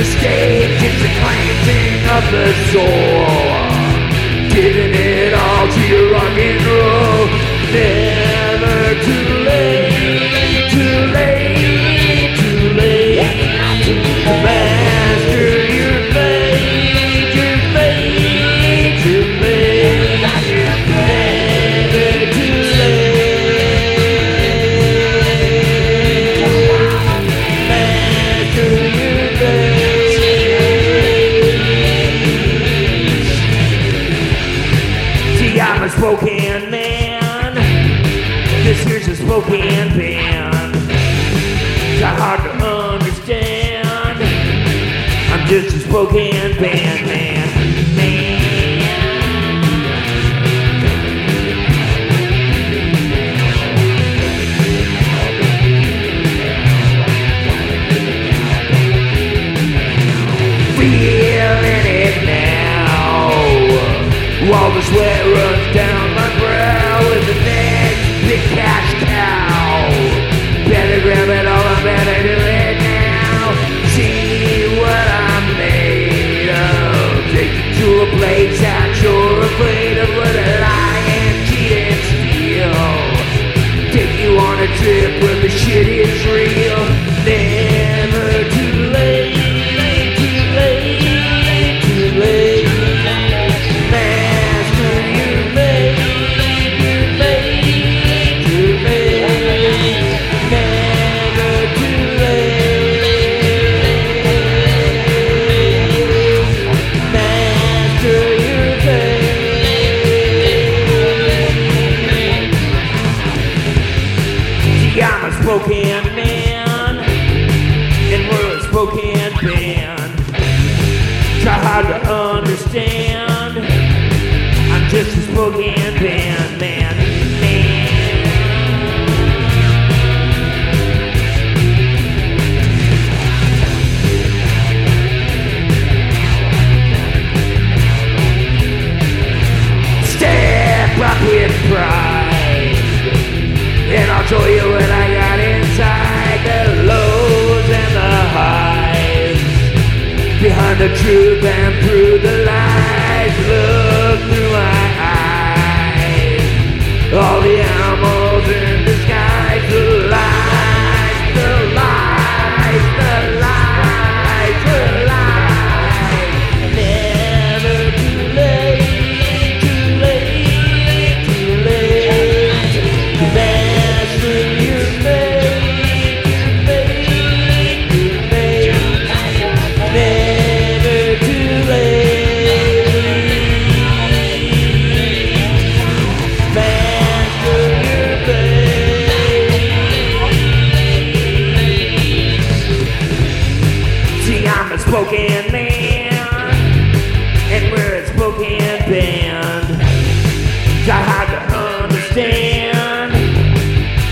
escape is the cleansing of the soul. a win-win. So hard to understand. I'm just a Spokane band man. Feeling it now. All the sweat runs down. blades and you're afraid of what a lion can feel. Take you on a trip where the shit is real. band. Try hard to understand. I'm just a Spokane band man. man. Step up with pride, and I'll show you. the truth and prove the lie.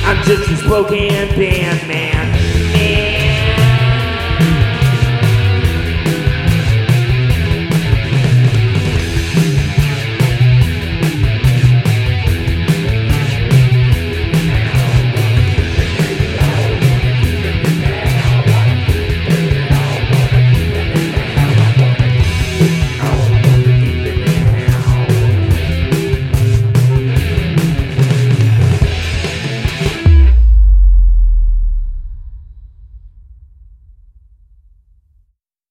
I'm just a Spokane band man.